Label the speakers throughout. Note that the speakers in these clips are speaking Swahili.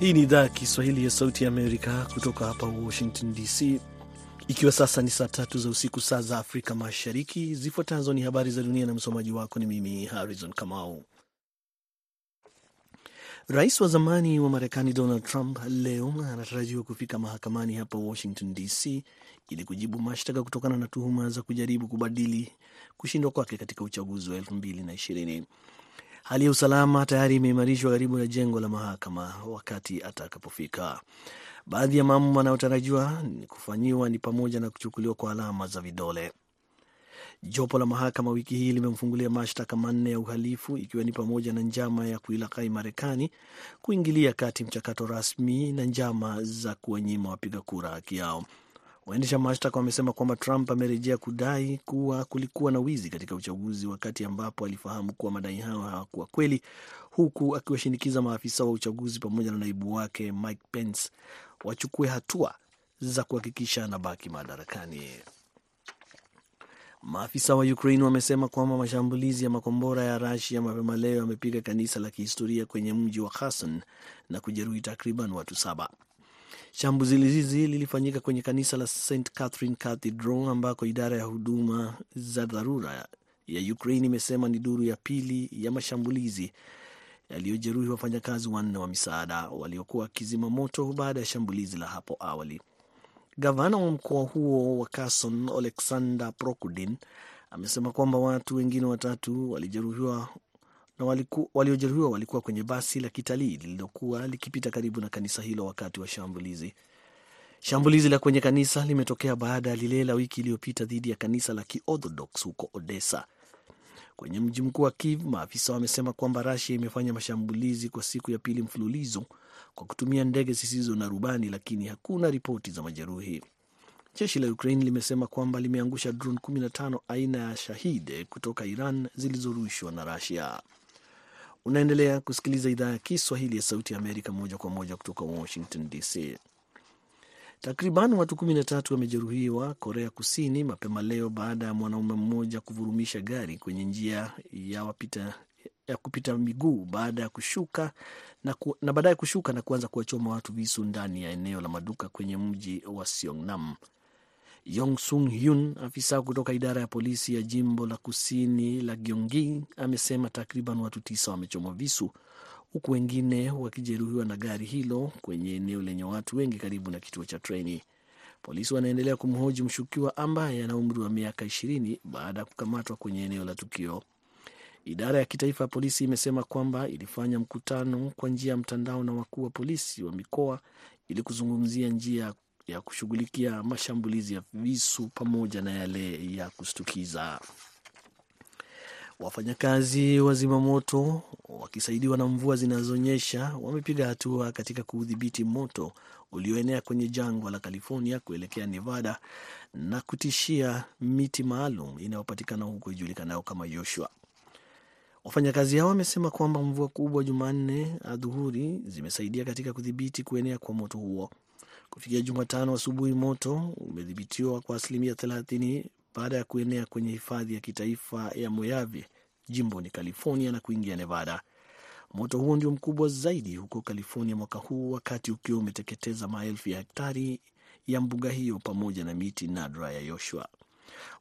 Speaker 1: Hii ni idhaa ya Kiswahili ya Sauti ya Amerika kutoka hapa Washington DC, ikiwa sasa ni saa tatu za usiku, saa za Afrika Mashariki. Zifuatazo ni habari za dunia na msomaji wako ni mimi Harrison Kamau. Rais wa zamani wa Marekani Donald Trump leo anatarajiwa kufika mahakamani hapa Washington DC ili kujibu mashtaka kutokana na tuhuma za kujaribu kubadili kushindwa kwake katika uchaguzi wa elfu mbili na ishirini. Hali ya usalama tayari imeimarishwa karibu na jengo la mahakama wakati atakapofika. Baadhi ya mambo yanayotarajiwa kufanyiwa ni pamoja na kuchukuliwa kwa alama za vidole. Jopo la mahakama wiki hii limemfungulia mashtaka manne ya uhalifu ikiwa ni pamoja na njama ya kuilaghai Marekani, kuingilia kati mchakato rasmi na njama za kuwanyima wapiga kura haki yao. Waendesha mashtaka wamesema kwamba Trump amerejea kudai kuwa kulikuwa na wizi katika uchaguzi, wakati ambapo alifahamu kuwa madai hayo hawakuwa kweli, huku akiwashinikiza maafisa wa uchaguzi pamoja na naibu wake Mike Pence wachukue hatua za kuhakikisha anabaki madarakani. Maafisa wa Ukraine wamesema kwamba mashambulizi ya makombora ya Rasia mapema leo yamepiga kanisa la kihistoria kwenye mji wa Kherson na kujeruhi takriban watu saba. Shambulizi hili lilifanyika kwenye kanisa la St Catherine Cathedral ambako idara ya huduma za dharura ya Ukraine imesema ni duru ya pili ya mashambulizi yaliyojeruhi wafanyakazi wanne wa misaada waliokuwa wakizima moto baada ya shambulizi la hapo awali. Gavana wa mkoa huo wa Kherson Alexander Prokudin amesema kwamba watu wengine watatu walijeruhiwa na waliojeruhiwa walikuwa kwenye basi la kitalii lililokuwa likipita karibu na kanisa hilo wakati wa shambulizi. Shambulizi la kwenye kanisa limetokea baada ya lile la wiki iliyopita dhidi ya kanisa la Kiorthodox huko Odessa. Kwenye mji mkuu wa Kiev, maafisa wamesema kwamba Russia imefanya mashambulizi kwa siku ya pili mfululizo kwa kutumia ndege zisizo na rubani, lakini hakuna ripoti za majeruhi. Jeshi la Ukraine limesema kwamba limeangusha drone 15 aina ya Shahid kutoka Iran zilizorushwa na Russia. Unaendelea kusikiliza idhaa ya Kiswahili ya Sauti ya Amerika moja kwa moja kutoka Washington DC. Takriban watu kumi na tatu wamejeruhiwa Korea Kusini mapema leo baada ya mwanaume mmoja kuvurumisha gari kwenye njia ya wapita ya kupita miguu baada ya kushuka na, ku, na baadaye kushuka na kuanza kuwachoma watu visu ndani ya eneo la maduka kwenye mji wa Seongnam. Yong Sung Hyun, afisa kutoka idara ya polisi ya jimbo la kusini la Gyeonggi, amesema takriban watu tisa wamechomwa visu huku wengine wakijeruhiwa na gari hilo kwenye eneo lenye watu wengi karibu na kituo cha treni. Polisi wanaendelea kumhoji mshukiwa ambaye ana umri wa miaka ishirini baada ya kukamatwa kwenye eneo la tukio. Idara ya kitaifa ya polisi imesema kwamba ilifanya mkutano kwa njia ya mtandao na wakuu wa polisi wa mikoa ili kuzungumzia njia ya kushughulikia mashambulizi ya visu pamoja na yale ya kushtukiza. Wafanyakazi wa zimamoto wakisaidiwa na mvua zinazonyesha wamepiga hatua katika kuudhibiti moto ulioenea kwenye jangwa la California kuelekea Nevada na kutishia miti maalum inayopatikana huko ijulikanayo kama Joshua. Wafanyakazi hao wamesema kwamba mvua kubwa Jumanne adhuhuri zimesaidia katika kudhibiti kuenea kwa moto huo. Kufikia Jumatano asubuhi, moto umedhibitiwa kwa asilimia thelathini baada ya kuenea kwenye hifadhi ya kitaifa ya Mojave jimboni California na kuingia Nevada. Moto huo ndio mkubwa zaidi huko California mwaka huu, wakati ukiwa umeteketeza maelfu ya hektari ya mbuga hiyo pamoja na miti nadra ya Yoshua.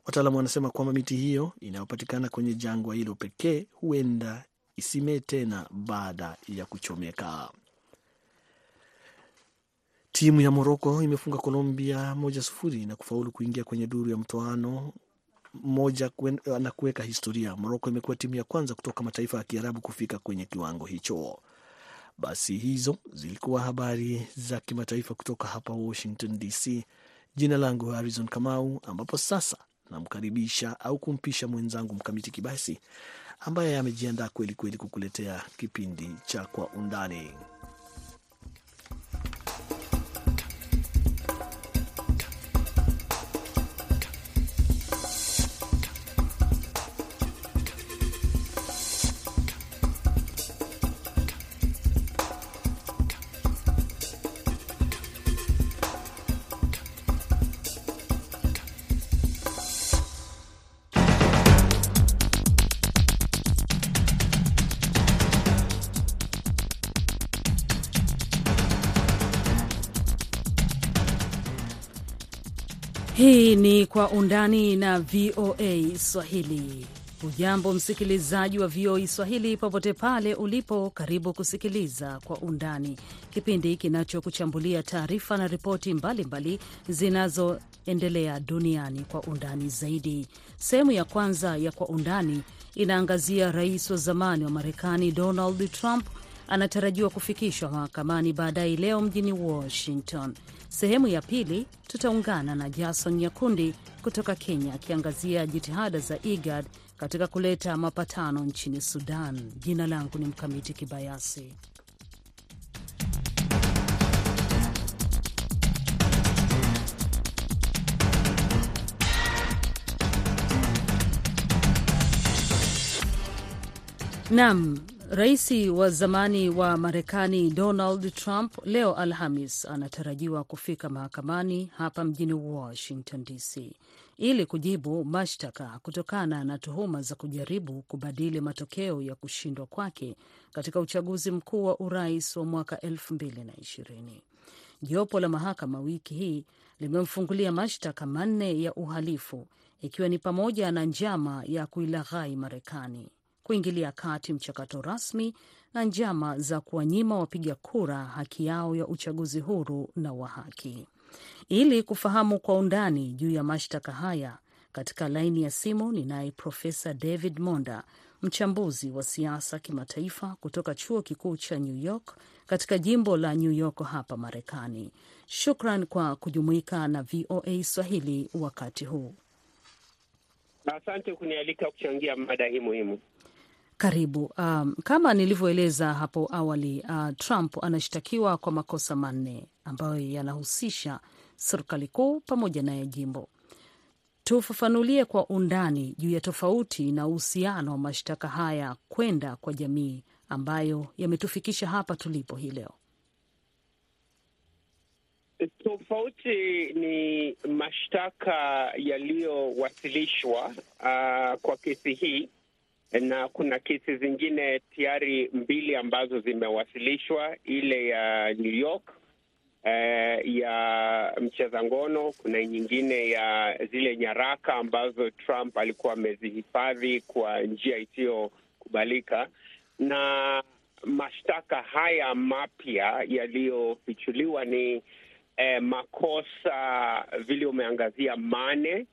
Speaker 1: Wataalamu wanasema kwamba miti hiyo inayopatikana kwenye jangwa hilo pekee huenda isimee tena baada ya kuchomeka. Timu ya Moroko imefunga Colombia moja sufuri na kufaulu kuingia kwenye duru ya mtoano moja na kuweka historia. Moroko imekuwa timu ya kwanza kutoka mataifa ya Kiarabu kufika kwenye kiwango hicho. Basi hizo zilikuwa habari za kimataifa kutoka hapa Washington DC. Jina langu Harrison Kamau, ambapo sasa namkaribisha au kumpisha mwenzangu Mkamiti Kibasi ambaye amejiandaa kweli kweli kukuletea kipindi cha Kwa Undani.
Speaker 2: Hii ni Kwa Undani na VOA Swahili. Hujambo msikilizaji wa VOA Swahili popote pale ulipo, karibu kusikiliza Kwa Undani, kipindi kinachokuchambulia taarifa na ripoti mbalimbali zinazoendelea duniani kwa undani zaidi. Sehemu ya kwanza ya Kwa Undani inaangazia rais wa zamani wa Marekani Donald Trump anatarajiwa kufikishwa mahakamani baadaye leo mjini Washington. Sehemu ya pili tutaungana na Jason Nyakundi kutoka Kenya akiangazia jitihada za IGAD katika kuleta mapatano nchini Sudan. Jina langu ni Mkamiti Kibayasi. Nam Rais wa zamani wa Marekani Donald Trump leo Alhamis anatarajiwa kufika mahakamani hapa mjini Washington DC ili kujibu mashtaka kutokana na tuhuma za kujaribu kubadili matokeo ya kushindwa kwake katika uchaguzi mkuu wa urais wa mwaka 2020. Jopo la mahakama wiki hii limemfungulia mashtaka manne ya uhalifu ikiwa ni pamoja na njama ya kuilaghai Marekani kuingilia kati mchakato rasmi na njama za kuwanyima wapiga kura haki yao ya uchaguzi huru na wa haki. Ili kufahamu kwa undani juu ya mashtaka haya, katika laini ya simu ninaye Profesa David Monda, mchambuzi wa siasa kimataifa kutoka chuo kikuu cha New York katika jimbo la New York hapa Marekani. Shukran kwa kujumuika na VOA Swahili wakati huu.
Speaker 3: Asante kunialika kuchangia mada hii muhimu.
Speaker 2: Karibu. Um, kama nilivyoeleza hapo awali, uh, Trump anashtakiwa kwa makosa manne ambayo yanahusisha serikali kuu pamoja na ya jimbo. Tufafanulie kwa undani juu ya tofauti na uhusiano wa mashtaka haya kwenda kwa jamii ambayo yametufikisha hapa tulipo hii leo.
Speaker 3: Tofauti ni mashtaka yaliyowasilishwa uh, kwa kesi hii na kuna kesi zingine tayari mbili ambazo zimewasilishwa, ile ya New York eh, ya mcheza ngono. Kuna nyingine ya zile nyaraka ambazo Trump alikuwa amezihifadhi kwa njia isiyokubalika, na mashtaka haya mapya yaliyofichuliwa ni eh, makosa vile umeangazia mane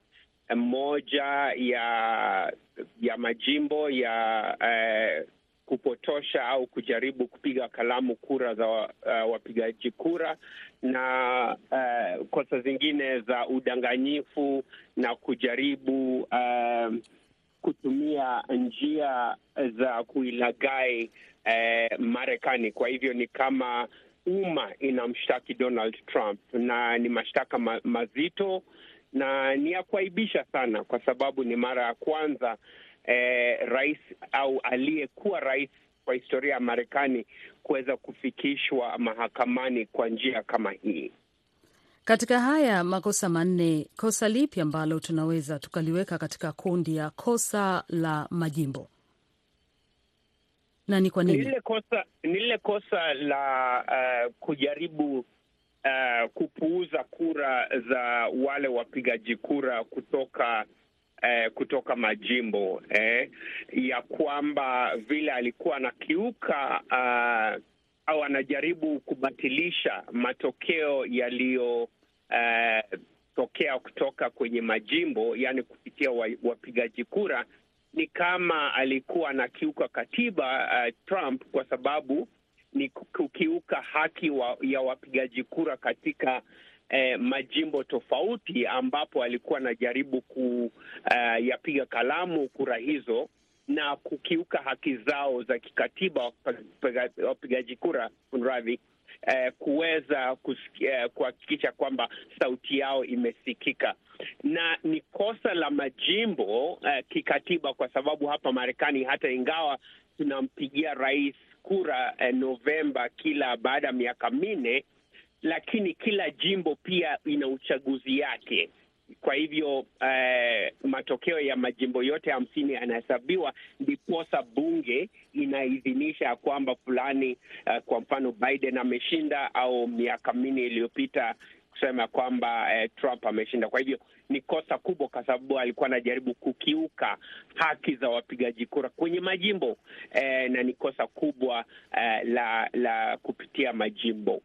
Speaker 3: moja ya ya majimbo ya eh, kupotosha au kujaribu kupiga kalamu kura za uh, wapigaji kura na uh, kosa zingine za udanganyifu na kujaribu uh, kutumia njia za kuilagai uh, Marekani. Kwa hivyo ni kama umma inamshtaki Donald Trump na ni mashtaka ma mazito na ni ya kuaibisha sana, kwa sababu ni mara ya kwanza eh, rais au aliyekuwa rais kwa historia ya Marekani kuweza kufikishwa mahakamani kwa njia kama hii.
Speaker 2: Katika haya makosa manne, kosa lipi ambalo tunaweza tukaliweka katika kundi ya kosa la majimbo na ni kwa nini?
Speaker 3: Ni lile kosa, ni lile kosa la uh, kujaribu Uh, kupuuza kura za wale wapigaji kura kutoka Eh, kutoka majimbo eh, ya kwamba vile alikuwa anakiuka uh, au anajaribu kubatilisha matokeo yaliyotokea uh, kutoka kwenye majimbo, yani kupitia wapigaji kura, ni kama alikuwa anakiuka katiba uh, Trump kwa sababu ni kukiuka haki wa, ya wapigaji kura katika eh, majimbo tofauti ambapo alikuwa anajaribu kuyapiga uh, kalamu kura hizo na kukiuka haki zao za kikatiba wapigaji kura kunradhi, eh, kuweza kuhakikisha kwamba sauti yao imesikika, na ni kosa la majimbo eh, kikatiba, kwa sababu hapa Marekani hata ingawa tunampigia rais kura eh, Novemba kila baada ya miaka minne, lakini kila jimbo pia ina uchaguzi yake. Kwa hivyo eh, matokeo ya majimbo yote hamsini yanahesabiwa, ndiposa bunge inaidhinisha kwamba fulani eh, kwa mfano Biden ameshinda au miaka minne iliyopita kusema kwamba eh, Trump ameshinda. Kwa hivyo ni kosa kubwa, kwa sababu alikuwa anajaribu kukiuka haki za wapigaji kura kwenye majimbo eh, na ni kosa kubwa eh, la la kupitia majimbo.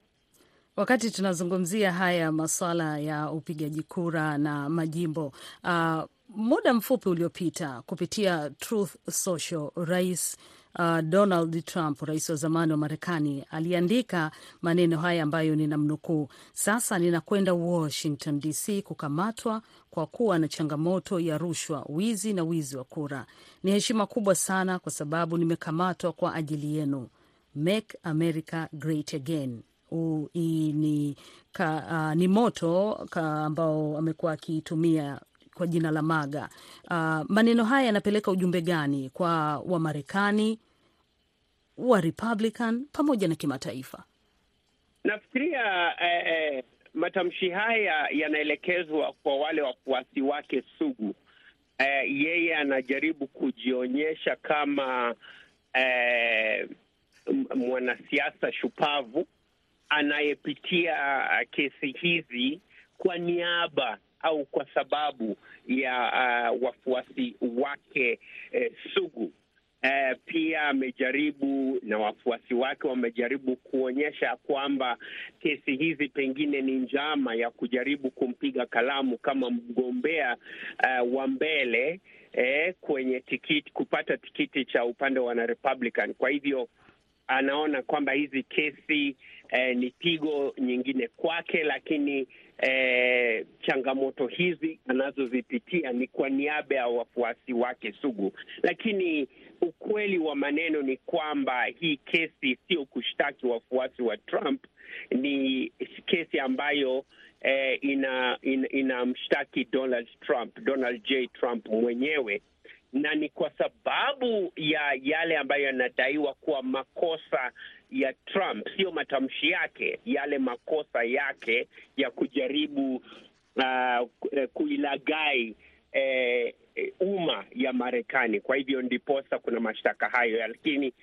Speaker 2: Wakati tunazungumzia haya masuala ya upigaji kura na majimbo uh, muda mfupi uliopita kupitia Truth Social, rais uh, Donald Trump, rais wa zamani wa Marekani, aliandika maneno haya ambayo ninamnukuu: sasa ninakwenda Washington DC kukamatwa kwa kuwa na changamoto ya rushwa, wizi na wizi wa kura. Ni heshima kubwa sana kwa sababu nimekamatwa kwa ajili yenu. Make America Great Again. U, ni, uh, ni moto ka ambao amekuwa akiitumia kwa jina la MAGA. Uh, maneno haya yanapeleka ujumbe gani kwa Wamarekani wa Republican pamoja na kimataifa?
Speaker 3: Nafikiria eh, eh, matamshi haya yanaelekezwa kwa wale wafuasi wake sugu. Eh, yeye anajaribu kujionyesha kama eh, mwanasiasa shupavu anayepitia kesi hizi kwa niaba au kwa sababu ya uh, wafuasi wake eh, sugu. Eh, pia amejaribu na wafuasi wake wamejaribu kuonyesha kwamba kesi hizi pengine ni njama ya kujaribu kumpiga kalamu kama mgombea uh, wa mbele eh, kwenye tikiti kupata tikiti cha upande wa wanarepublican. Kwa hivyo anaona kwamba hizi kesi eh, ni pigo nyingine kwake, lakini eh, changamoto hizi anazozipitia ni kwa niaba ya wafuasi wake sugu. Lakini ukweli wa maneno ni kwamba hii kesi sio kushtaki wafuasi wa Trump, ni kesi ambayo eh, ina, ina, inamshtaki Donald Trump, Donald J Trump mwenyewe na ni kwa sababu ya yale ambayo yanadaiwa kuwa makosa ya Trump, sio matamshi yake, yale makosa yake ya kujaribu uh, kuilagai eh, umma ya Marekani. Kwa hivyo ndiposa kuna mashtaka hayo, lakini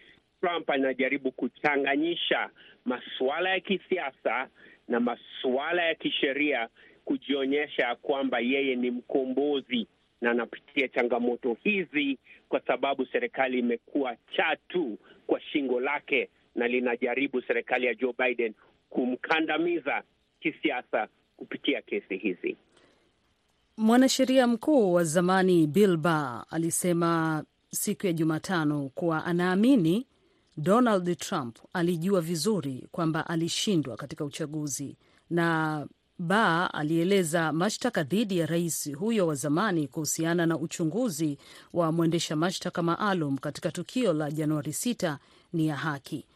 Speaker 3: Trump anajaribu kuchanganyisha masuala ya kisiasa na masuala ya kisheria, kujionyesha kwamba yeye ni mkombozi na anapitia changamoto hizi kwa sababu serikali imekuwa chatu kwa shingo lake na linajaribu serikali ya Joe Biden kumkandamiza kisiasa kupitia kesi hizi.
Speaker 2: Mwanasheria mkuu wa zamani Bill Barr alisema siku ya Jumatano kuwa anaamini Donald Trump alijua vizuri kwamba alishindwa katika uchaguzi na Ba alieleza mashtaka dhidi ya rais huyo wa zamani kuhusiana na uchunguzi wa mwendesha mashtaka maalum katika tukio la Januari 6 ni ya haki.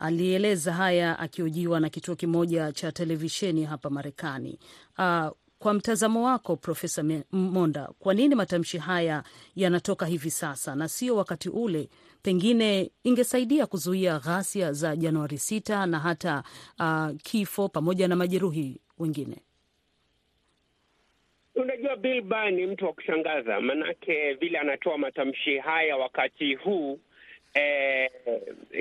Speaker 2: Alieleza haya akihojiwa na kituo kimoja cha televisheni hapa Marekani. Uh, kwa mtazamo wako Profesa Monda, kwa nini matamshi haya yanatoka hivi sasa na sio wakati ule? Pengine ingesaidia kuzuia ghasia za Januari 6 na hata uh, kifo pamoja na majeruhi wengine.
Speaker 3: Unajua, Bill Barr ni mtu wa kushangaza, manake vile anatoa matamshi haya wakati huu eh,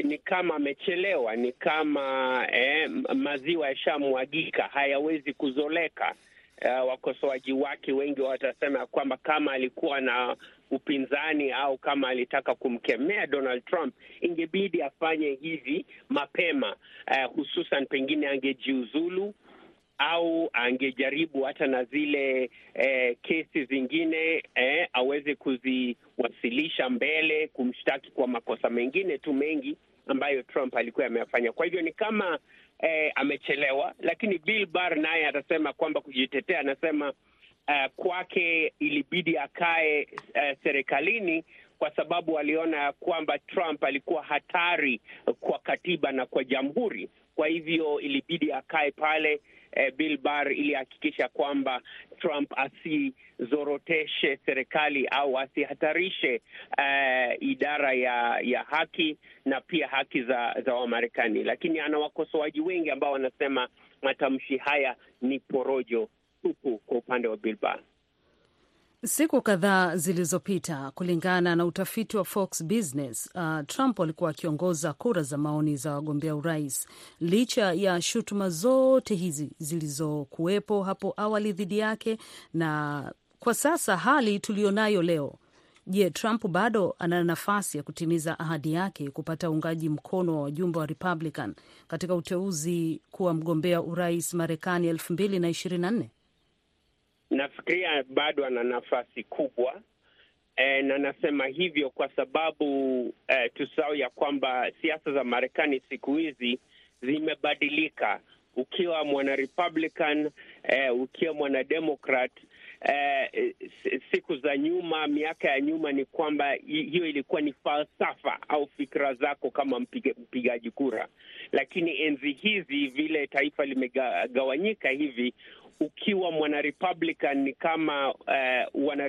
Speaker 3: ni kama amechelewa, ni kama eh, maziwa yashamwagika, hayawezi kuzoleka. Eh, wakosoaji wake wengi watasema kwamba kama alikuwa na upinzani au kama alitaka kumkemea Donald Trump ingebidi afanye hivi mapema, eh, hususan pengine angejiuzulu au angejaribu hata na zile eh, kesi zingine eh, aweze kuziwasilisha mbele kumshtaki kwa makosa mengine tu mengi ambayo Trump alikuwa ameyafanya. Kwa hivyo ni kama eh, amechelewa, lakini Bill Barr naye atasema kwamba kujitetea, anasema eh, kwake ilibidi akae eh, serikalini kwa sababu aliona kwamba Trump alikuwa hatari kwa katiba na kwa jamhuri. Kwa hivyo ilibidi akae pale eh, Bill Barr ili ahakikisha kwamba Trump asizoroteshe serikali au asihatarishe eh, idara ya ya haki na pia haki za za Wamarekani. Lakini ana wakosoaji wengi ambao wanasema matamshi haya ni porojo tupu kwa upande wa Bill Barr.
Speaker 2: Siku kadhaa zilizopita, kulingana na utafiti wa Fox Business, uh, Trump alikuwa akiongoza kura za maoni za wagombea urais licha ya shutuma zote hizi zilizokuwepo hapo awali dhidi yake. Na kwa sasa hali tuliyonayo leo, je, Trump bado ana nafasi ya kutimiza ahadi yake kupata uungaji mkono wa wajumbe wa Republican katika uteuzi kuwa mgombea urais Marekani 2024?
Speaker 3: Nafikiria bado ana nafasi kubwa e, na nasema hivyo kwa sababu e, tusahau ya kwamba siasa za Marekani siku hizi zimebadilika. Ukiwa mwana Republican e, ukiwa mwana Democrat Eh, siku za nyuma, miaka ya nyuma, ni kwamba hiyo ilikuwa ni falsafa au fikra zako kama mpiga, mpigaji kura. Lakini enzi hizi vile taifa limegawanyika hivi, ukiwa mwana ni kama eh, wana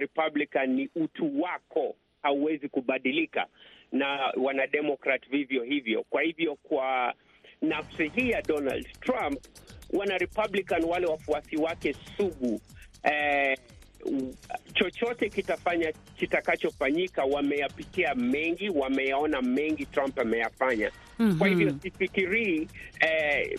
Speaker 3: ni utu wako, hauwezi kubadilika, na wanademokrat vivyo hivyo. Kwa hivyo kwa nafsi hii ya Donald Trump, wana wale wafuasi wake sugu Eh, chochote kitafanya kitakachofanyika, wameyapitia mengi, wameyaona mengi Trump ameyafanya. mm -hmm. Kwa hivyo sifikirii eh,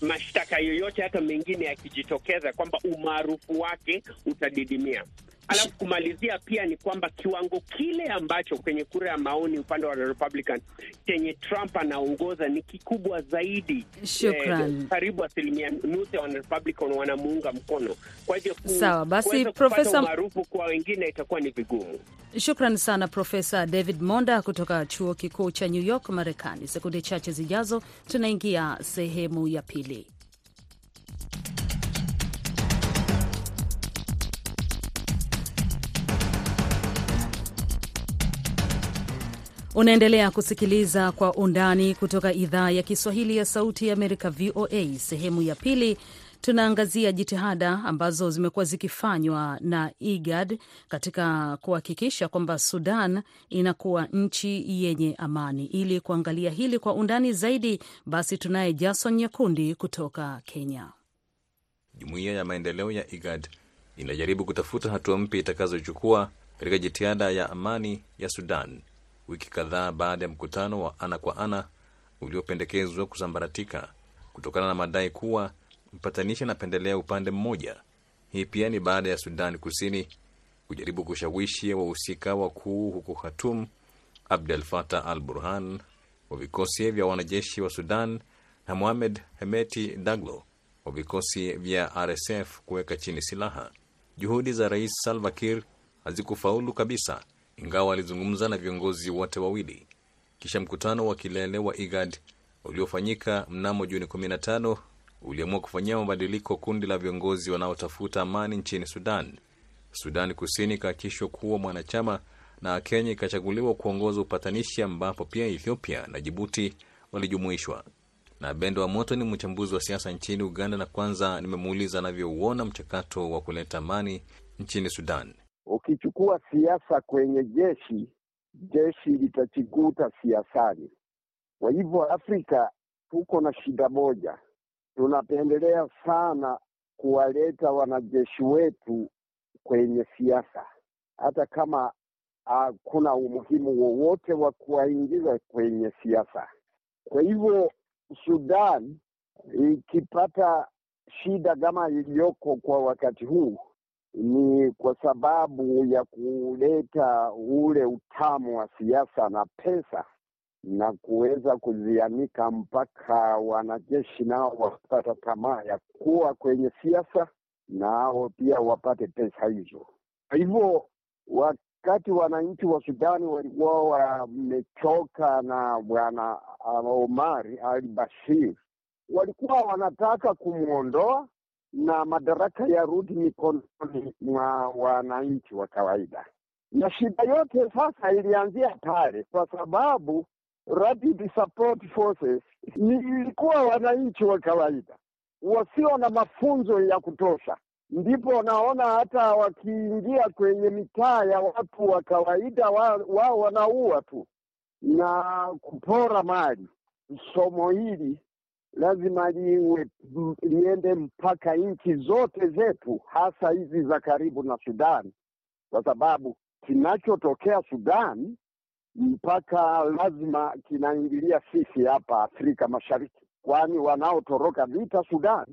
Speaker 3: mashtaka yoyote hata mengine yakijitokeza kwamba umaarufu wake utadidimia. Alafu kumalizia pia ni kwamba kiwango kile ambacho kwenye kura ya maoni upande wa Republican chenye Trump anaongoza ni kikubwa zaidi.
Speaker 2: Shukran.
Speaker 3: Eh, karibu asilimia nusu ya wana Republican wanamuunga mkono. Kwa hivyo
Speaker 2: sawa basi, Profesa
Speaker 3: maarufu kwa wengine itakuwa ni vigumu.
Speaker 2: Shukran sana Profesa David Monda kutoka chuo kikuu cha New York, Marekani. Sekunde chache zijazo tunaingia sehemu ya pili. Unaendelea kusikiliza Kwa Undani kutoka idhaa ya Kiswahili ya Sauti ya Amerika, VOA. Sehemu ya pili tunaangazia jitihada ambazo zimekuwa zikifanywa na IGAD katika kuhakikisha kwamba Sudan inakuwa nchi yenye amani. Ili kuangalia hili kwa undani zaidi, basi tunaye Jason Nyakundi kutoka Kenya.
Speaker 4: Jumuiya ya maendeleo ya IGAD inajaribu kutafuta hatua mpya itakazochukua katika jitihada ya amani ya Sudan wiki kadhaa baada ya mkutano wa ana kwa ana uliopendekezwa kusambaratika kutokana na madai kuwa mpatanishi anapendelea upande mmoja. Hii pia ni baada ya Sudan Kusini kujaribu kushawishi wahusika wakuu huko Khartoum, Abdel Fattah al Burhan wa vikosi vya wanajeshi wa Sudan na Mohamed Hemeti Daglo wa vikosi vya RSF kuweka chini silaha. Juhudi za Rais Salva Kiir hazikufaulu kabisa ingawa alizungumza na viongozi wote wawili. Kisha mkutano wa kilele wa IGAD uliofanyika mnamo Juni 15 uliamua kufanyia mabadiliko kundi la viongozi wanaotafuta amani nchini Sudan. Sudan Kusini ikaakishwa kuwa mwanachama na Kenya ikachaguliwa kuongoza upatanishi, ambapo pia Ethiopia na Jibuti walijumuishwa. Na Bendo wa Moto ni mchambuzi wa siasa nchini Uganda, na kwanza nimemuuliza anavyouona mchakato wa kuleta amani nchini Sudan.
Speaker 5: Ukichukua siasa kwenye jeshi, jeshi litachikuta siasani. Kwa hivyo, Afrika tuko na shida moja, tunapendelea sana kuwaleta wanajeshi wetu kwenye siasa, hata kama hakuna uh, umuhimu wowote wa kuwaingiza kwenye siasa. Kwa hivyo, Sudan ikipata shida kama iliyoko kwa wakati huu ni kwa sababu ya kuleta ule utamu wa siasa na pesa na kuweza kuzianika mpaka wanajeshi nao wapata tamaa ya kuwa kwenye siasa, nao pia wapate pesa hizo. Kwa hivyo, wakati wananchi wa Sudani walikuwa wamechoka na bwana Omar al-Bashir, walikuwa wanataka kumwondoa na madaraka yarudi mikononi mwa wananchi wa kawaida. Na shida yote sasa ilianzia pale, kwa sababu Rapid Support Forces ilikuwa wananchi wa kawaida wasio na mafunzo ya kutosha. Ndipo naona hata wakiingia kwenye mitaa ya watu wa kawaida, wao wa wanaua tu na kupora mali. Somo hili lazima liwe liende mpaka nchi zote zetu, hasa hizi za karibu na Sudan, kwa sababu kinachotokea Sudan mpaka lazima kinaingilia sisi hapa Afrika Mashariki, kwani wanaotoroka vita Sudan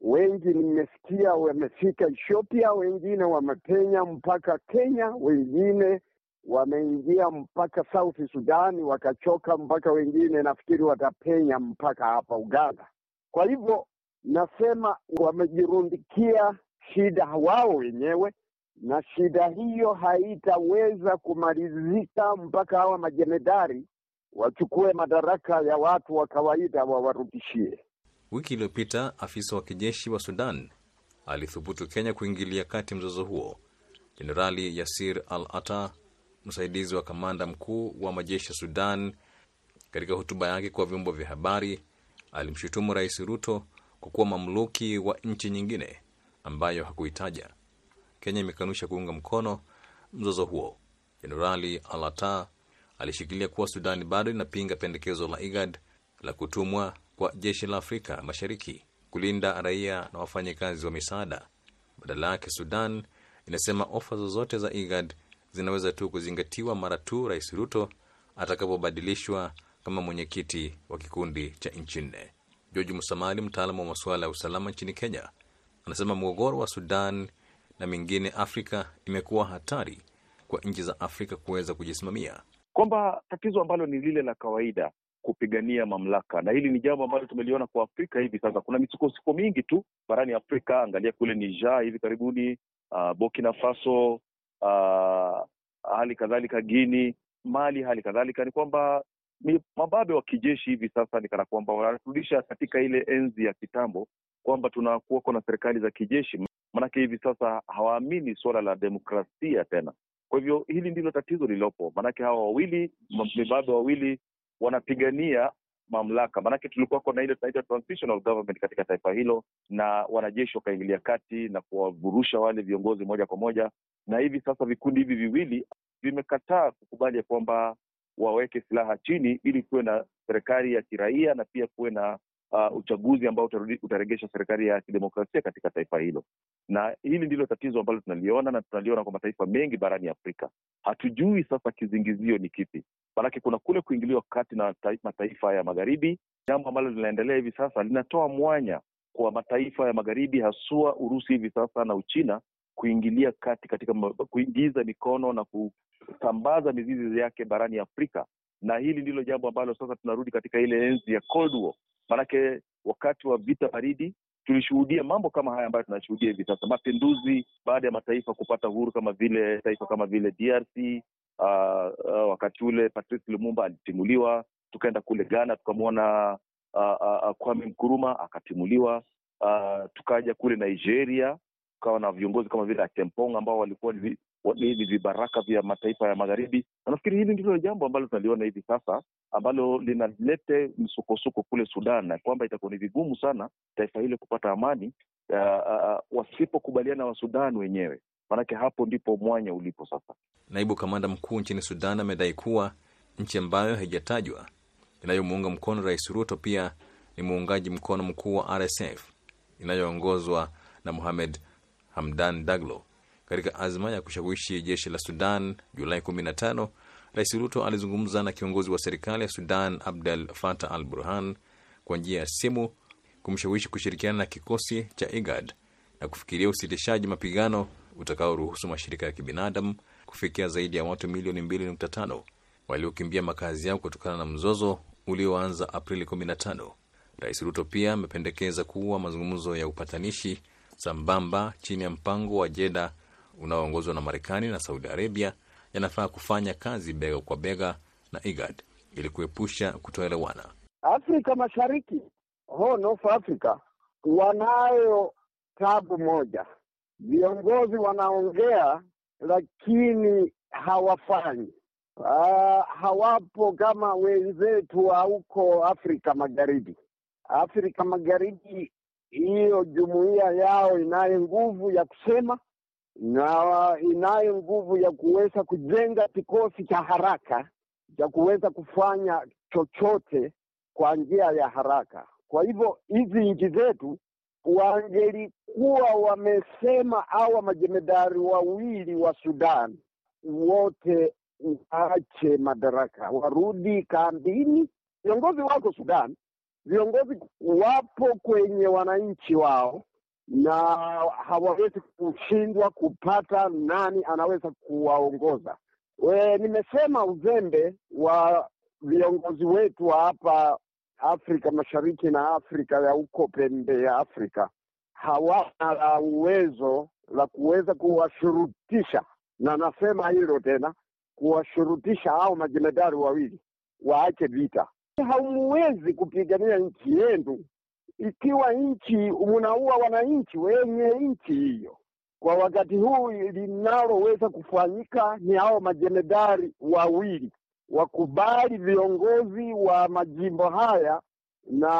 Speaker 5: wengi nimesikia wamefika Ethiopia, wengine wamepenya mpaka Kenya, wengine wameingia mpaka South Sudani wakachoka, mpaka wengine nafikiri watapenya mpaka hapa Uganda. Kwa hivyo nasema wamejirundikia shida wao wenyewe, na shida hiyo haitaweza kumalizika mpaka hawa majemadari wachukue madaraka ya watu wa kawaida wawarudishie.
Speaker 4: Wiki iliyopita afisa wa kijeshi wa Sudan alithubutu Kenya kuingilia kati mzozo huo. Jenerali Yasir Al Ata, msaidizi wa kamanda mkuu wa majeshi ya Sudan, katika hotuba yake kwa vyombo vya habari alimshutumu Rais Ruto kwa kuwa mamluki wa nchi nyingine ambayo hakuitaja. Kenya imekanusha kuunga mkono mzozo huo. Jenerali Alata alishikilia kuwa Sudani bado inapinga pendekezo la IGAD la kutumwa kwa jeshi la Afrika Mashariki kulinda raia na wafanyakazi wa misaada. Badala yake, Sudan inasema ofa zozote za IGAD zinaweza tu kuzingatiwa mara tu Rais Ruto atakapobadilishwa kama mwenyekiti wa kikundi cha nchi nne. George Musamali, mtaalamu wa masuala ya usalama nchini Kenya, anasema mgogoro wa Sudan na mingine Afrika imekuwa hatari kwa nchi za Afrika kuweza kujisimamia,
Speaker 6: kwamba tatizo ambalo ni lile la kawaida kupigania mamlaka, na hili ni jambo ambalo tumeliona kwa Afrika hivi sasa. Kuna misukosuko mingi tu barani Afrika. Angalia kule Niger hivi karibuni, uh, Burkina Faso, uh, hali kadhalika Guini, Mali, hali kadhalika ni kwamba mababe wa kijeshi hivi sasa ni kana kwamba wanarudisha katika ile enzi ya kitambo, kwamba tunakuwako na serikali za kijeshi, maanake hivi sasa hawaamini suala la demokrasia tena. Kwa hivyo hili ndilo tatizo lililopo, maanake hawa wawili mibabe wawili wanapigania mamlaka. Maanake tulikuwako na ile tunaita transitional government katika taifa hilo, na wanajeshi wakaingilia kati na kuwavurusha wale viongozi moja kwa moja, na hivi sasa vikundi hivi viwili vimekataa kukubali ya kwamba waweke silaha chini ili kuwe na serikali ya kiraia na pia kuwe na uh, uchaguzi ambao utaregesha serikali ya kidemokrasia katika taifa hilo. Na hili ndilo tatizo ambalo tunaliona na tunaliona kwa mataifa mengi barani Afrika. Hatujui sasa kizingizio ni kipi, maanake kuna kule kuingiliwa kati na mataifa ya magharibi. Jambo ambalo linaendelea hivi sasa linatoa mwanya kwa mataifa ya magharibi, haswa Urusi hivi sasa na Uchina kuingilia kati katika kuingiza mikono na kusambaza mizizi yake barani Afrika, na hili ndilo jambo ambalo sasa tunarudi katika ile enzi ya Cold War. Maanake wakati wa vita baridi tulishuhudia mambo kama haya ambayo tunashuhudia hivi sasa, mapinduzi baada ya mataifa kupata uhuru, kama vile taifa kama vile DRC. Uh, uh, wakati ule Patrice Lumumba alitimuliwa, tukaenda kule Ghana tukamwona uh, uh, Kwame Nkrumah akatimuliwa. Uh, tukaja kule Nigeria tukawa na viongozi kama vile Atempong ambao walikuwa ni vibaraka vya mataifa ya magharibi, na nafikiri hili ndilo jambo ambalo tunaliona hivi sasa ambalo linalete msukosuko kule Sudan, na kwamba itakuwa ni vigumu sana taifa hilo kupata amani uh, uh, wasipokubaliana wa Sudan wenyewe, maanake hapo ndipo mwanya ulipo sasa.
Speaker 4: Naibu kamanda mkuu nchini Sudan amedai kuwa nchi ambayo haijatajwa inayomuunga mkono Rais Ruto pia ni muungaji mkono mkuu wa RSF inayoongozwa na Mohamed Hamdan Daglo. Katika azma ya kushawishi jeshi la Sudan, Julai 15 Rais Ruto alizungumza na kiongozi wa serikali ya Sudan Abdel Fattah al Burhan kwa njia ya simu kumshawishi kushirikiana na kikosi cha IGAD na kufikiria usitishaji mapigano utakaoruhusu mashirika ya kibinadamu kufikia zaidi ya watu milioni 2.5 waliokimbia makazi yao kutokana na mzozo ulioanza Aprili 15. Rais Ruto pia amependekeza kuwa mazungumzo ya upatanishi sambamba chini ya mpango wa Jeda unaoongozwa na Marekani na Saudi Arabia yanafaa kufanya kazi bega kwa bega na IGAD ili kuepusha kutoelewana.
Speaker 5: Afrika Mashariki, Horn North Africa, wanayo tabu moja, viongozi wanaongea lakini hawafanyi. Uh, hawapo kama wenzetu wa huko Afrika Magharibi. Afrika Magharibi, hiyo jumuiya yao inayo nguvu ya kusema na inayo nguvu ya kuweza kujenga kikosi cha haraka cha kuweza kufanya chochote kwa njia ya haraka. Kwa hivyo hizi nchi zetu wangelikuwa wamesema hawa majemedari wawili wa Sudan wote waache madaraka, warudi kambini. Viongozi wako Sudan, viongozi wapo kwenye wananchi wao, na hawawezi kushindwa kupata nani anaweza kuwaongoza. We, nimesema uzembe wa viongozi wetu wa hapa Afrika Mashariki na Afrika ya huko pembe ya Afrika hawana la uwezo la kuweza kuwashurutisha, na nasema hilo tena, kuwashurutisha hao majemedari wawili waache vita. Hamuwezi kupigania nchi yenu ikiwa nchi munaua wananchi wenye nchi hiyo. Kwa wakati huu linaloweza kufanyika ni hao majenedari wawili wakubali viongozi wa majimbo haya na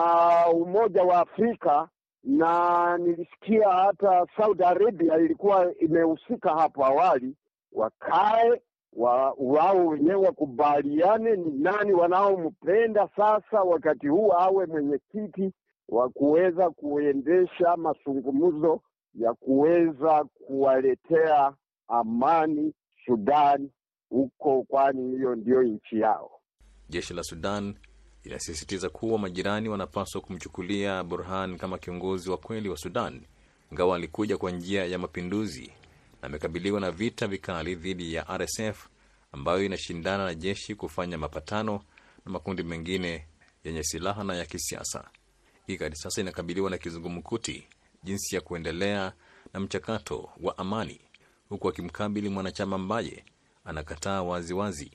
Speaker 5: Umoja wa Afrika, na nilisikia hata Saudi Arabia ilikuwa imehusika hapo awali, wakae wa, wao wenyewe wakubaliane ni nani wanaompenda sasa wakati huu awe mwenyekiti wa kuweza kuendesha mazungumzo ya kuweza kuwaletea amani Sudani huko, kwani hiyo ndiyo nchi yao.
Speaker 4: Jeshi la Sudan linasisitiza kuwa majirani wanapaswa kumchukulia Burhan kama kiongozi wa kweli wa Sudan, ingawa alikuja kwa njia ya mapinduzi na amekabiliwa na vita vikali dhidi ya RSF ambayo inashindana na jeshi kufanya mapatano na makundi mengine yenye silaha na ya kisiasa. IGAD sasa inakabiliwa na kizungumkuti jinsi ya kuendelea na mchakato wa amani, huku akimkabili mwanachama ambaye anakataa waziwazi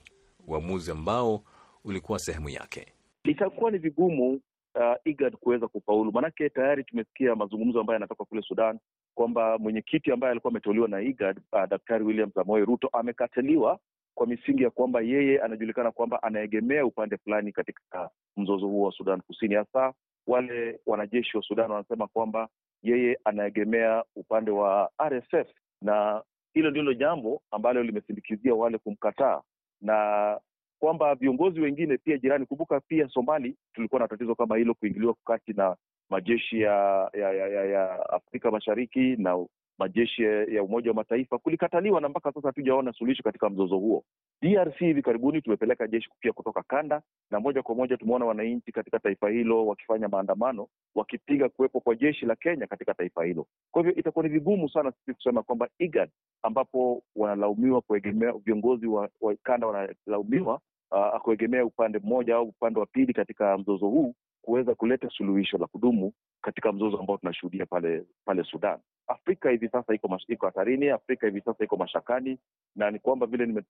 Speaker 4: uamuzi ambao ulikuwa sehemu yake.
Speaker 6: Itakuwa ni vigumu uh, IGAD kuweza kufaulu, maanake tayari tumesikia mazungumzo ambayo yanatoka kule Sudan kwamba mwenyekiti ambaye alikuwa ameteuliwa na IGAD uh, Daktari William Samoei Ruto amekataliwa kwa misingi ya kwamba yeye anajulikana kwamba anaegemea upande fulani katika mzozo huo wa Sudan Kusini. Hasa wale wanajeshi wa Sudan wanasema kwamba yeye anaegemea upande wa RSF, na hilo ndilo jambo ambalo limesindikizia wale kumkataa, na kwamba viongozi wengine pia jirani. Kumbuka pia Somali tulikuwa na tatizo kama hilo, kuingiliwa kati na majeshi ya ya, ya, ya, ya Afrika Mashariki na majeshi ya Umoja wa Mataifa kulikataliwa, na mpaka sasa hatujaona suluhisho katika mzozo huo. DRC hivi karibuni tumepeleka jeshi pia kutoka kanda, na moja kwa moja tumeona wananchi katika taifa hilo wakifanya maandamano wakipinga kuwepo kwa jeshi la Kenya katika taifa hilo. Kwa hivyo itakuwa ni vigumu sana sisi kusema kwamba IGAD ambapo wanalaumiwa kuegemea, viongozi wa, wa kanda wanalaumiwa uh, kuegemea upande mmoja au upande wa pili katika mzozo huu kuweza kuleta suluhisho la kudumu katika mzozo ambao tunashuhudia pale pale Sudan. Afrika hivi sasa iko iko hatarini. Afrika hivi sasa iko mashakani, na ni kwamba vile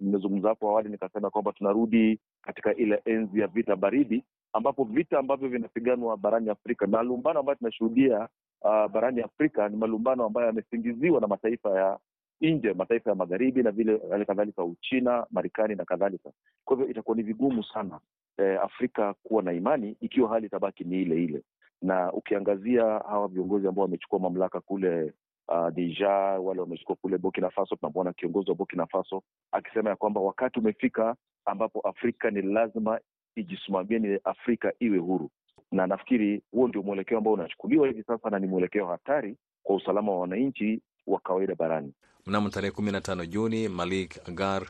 Speaker 6: nimezungumza hapo awali nikasema kwamba tunarudi katika ile enzi ya vita baridi, ambapo vita ambavyo vinapiganwa barani Afrika, malumbano ambayo tunashuhudia uh, barani Afrika ni malumbano ambayo yamesingiziwa na mataifa ya nje, mataifa ya magharibi na vile hali kadhalika Uchina, Marekani na kadhalika. Kwa hivyo itakuwa ni vigumu sana eh, Afrika kuwa na imani ikiwa hali itabaki ni ile ile na ukiangazia hawa viongozi ambao wamechukua mamlaka kule uh, Niger, wale wamechukua kule Burkina Faso, tunamwona kiongozi wa Burkina Faso akisema ya kwamba wakati umefika ambapo Afrika ni lazima ijisimamie, ni Afrika iwe huru, na nafikiri huo ndio mwelekeo ambao unachukuliwa hivi sasa, na ni mwelekeo hatari kwa usalama wa wananchi wa kawaida barani.
Speaker 4: Mnamo tarehe kumi na tano Juni, Malik Agar,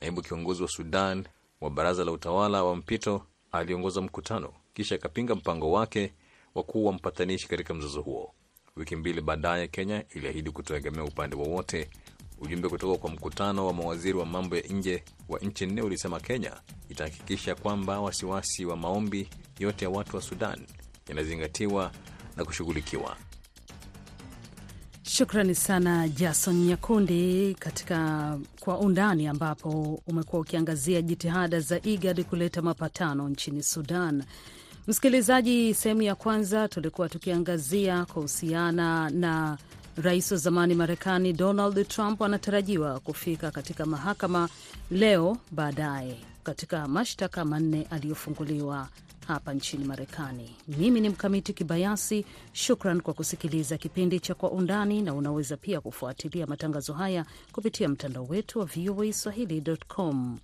Speaker 4: naibu kiongozi wa Sudan wa baraza la utawala wa mpito, aliongoza mkutano kisha akapinga mpango wake wa kuwa mpatanishi katika mzozo huo. Wiki mbili baadaye, Kenya iliahidi kutoegemea upande wowote. Ujumbe kutoka kwa mkutano wa mawaziri wa mambo ya nje wa nchi nne ulisema Kenya itahakikisha kwamba wasiwasi wa maombi yote ya watu wa Sudan yanazingatiwa na kushughulikiwa.
Speaker 2: Shukrani sana Jason Nyakundi katika Kwa Undani, ambapo umekuwa ukiangazia jitihada za IGAD kuleta mapatano nchini Sudan. Msikilizaji, sehemu ya kwanza tulikuwa tukiangazia kuhusiana na rais wa zamani Marekani Donald Trump anatarajiwa kufika katika mahakama leo baadaye katika mashtaka manne aliyofunguliwa hapa nchini Marekani. Mimi ni Mkamiti Kibayasi. Shukran kwa kusikiliza kipindi cha Kwa Undani, na unaweza pia kufuatilia matangazo haya kupitia mtandao wetu wa VOA Swahili.com.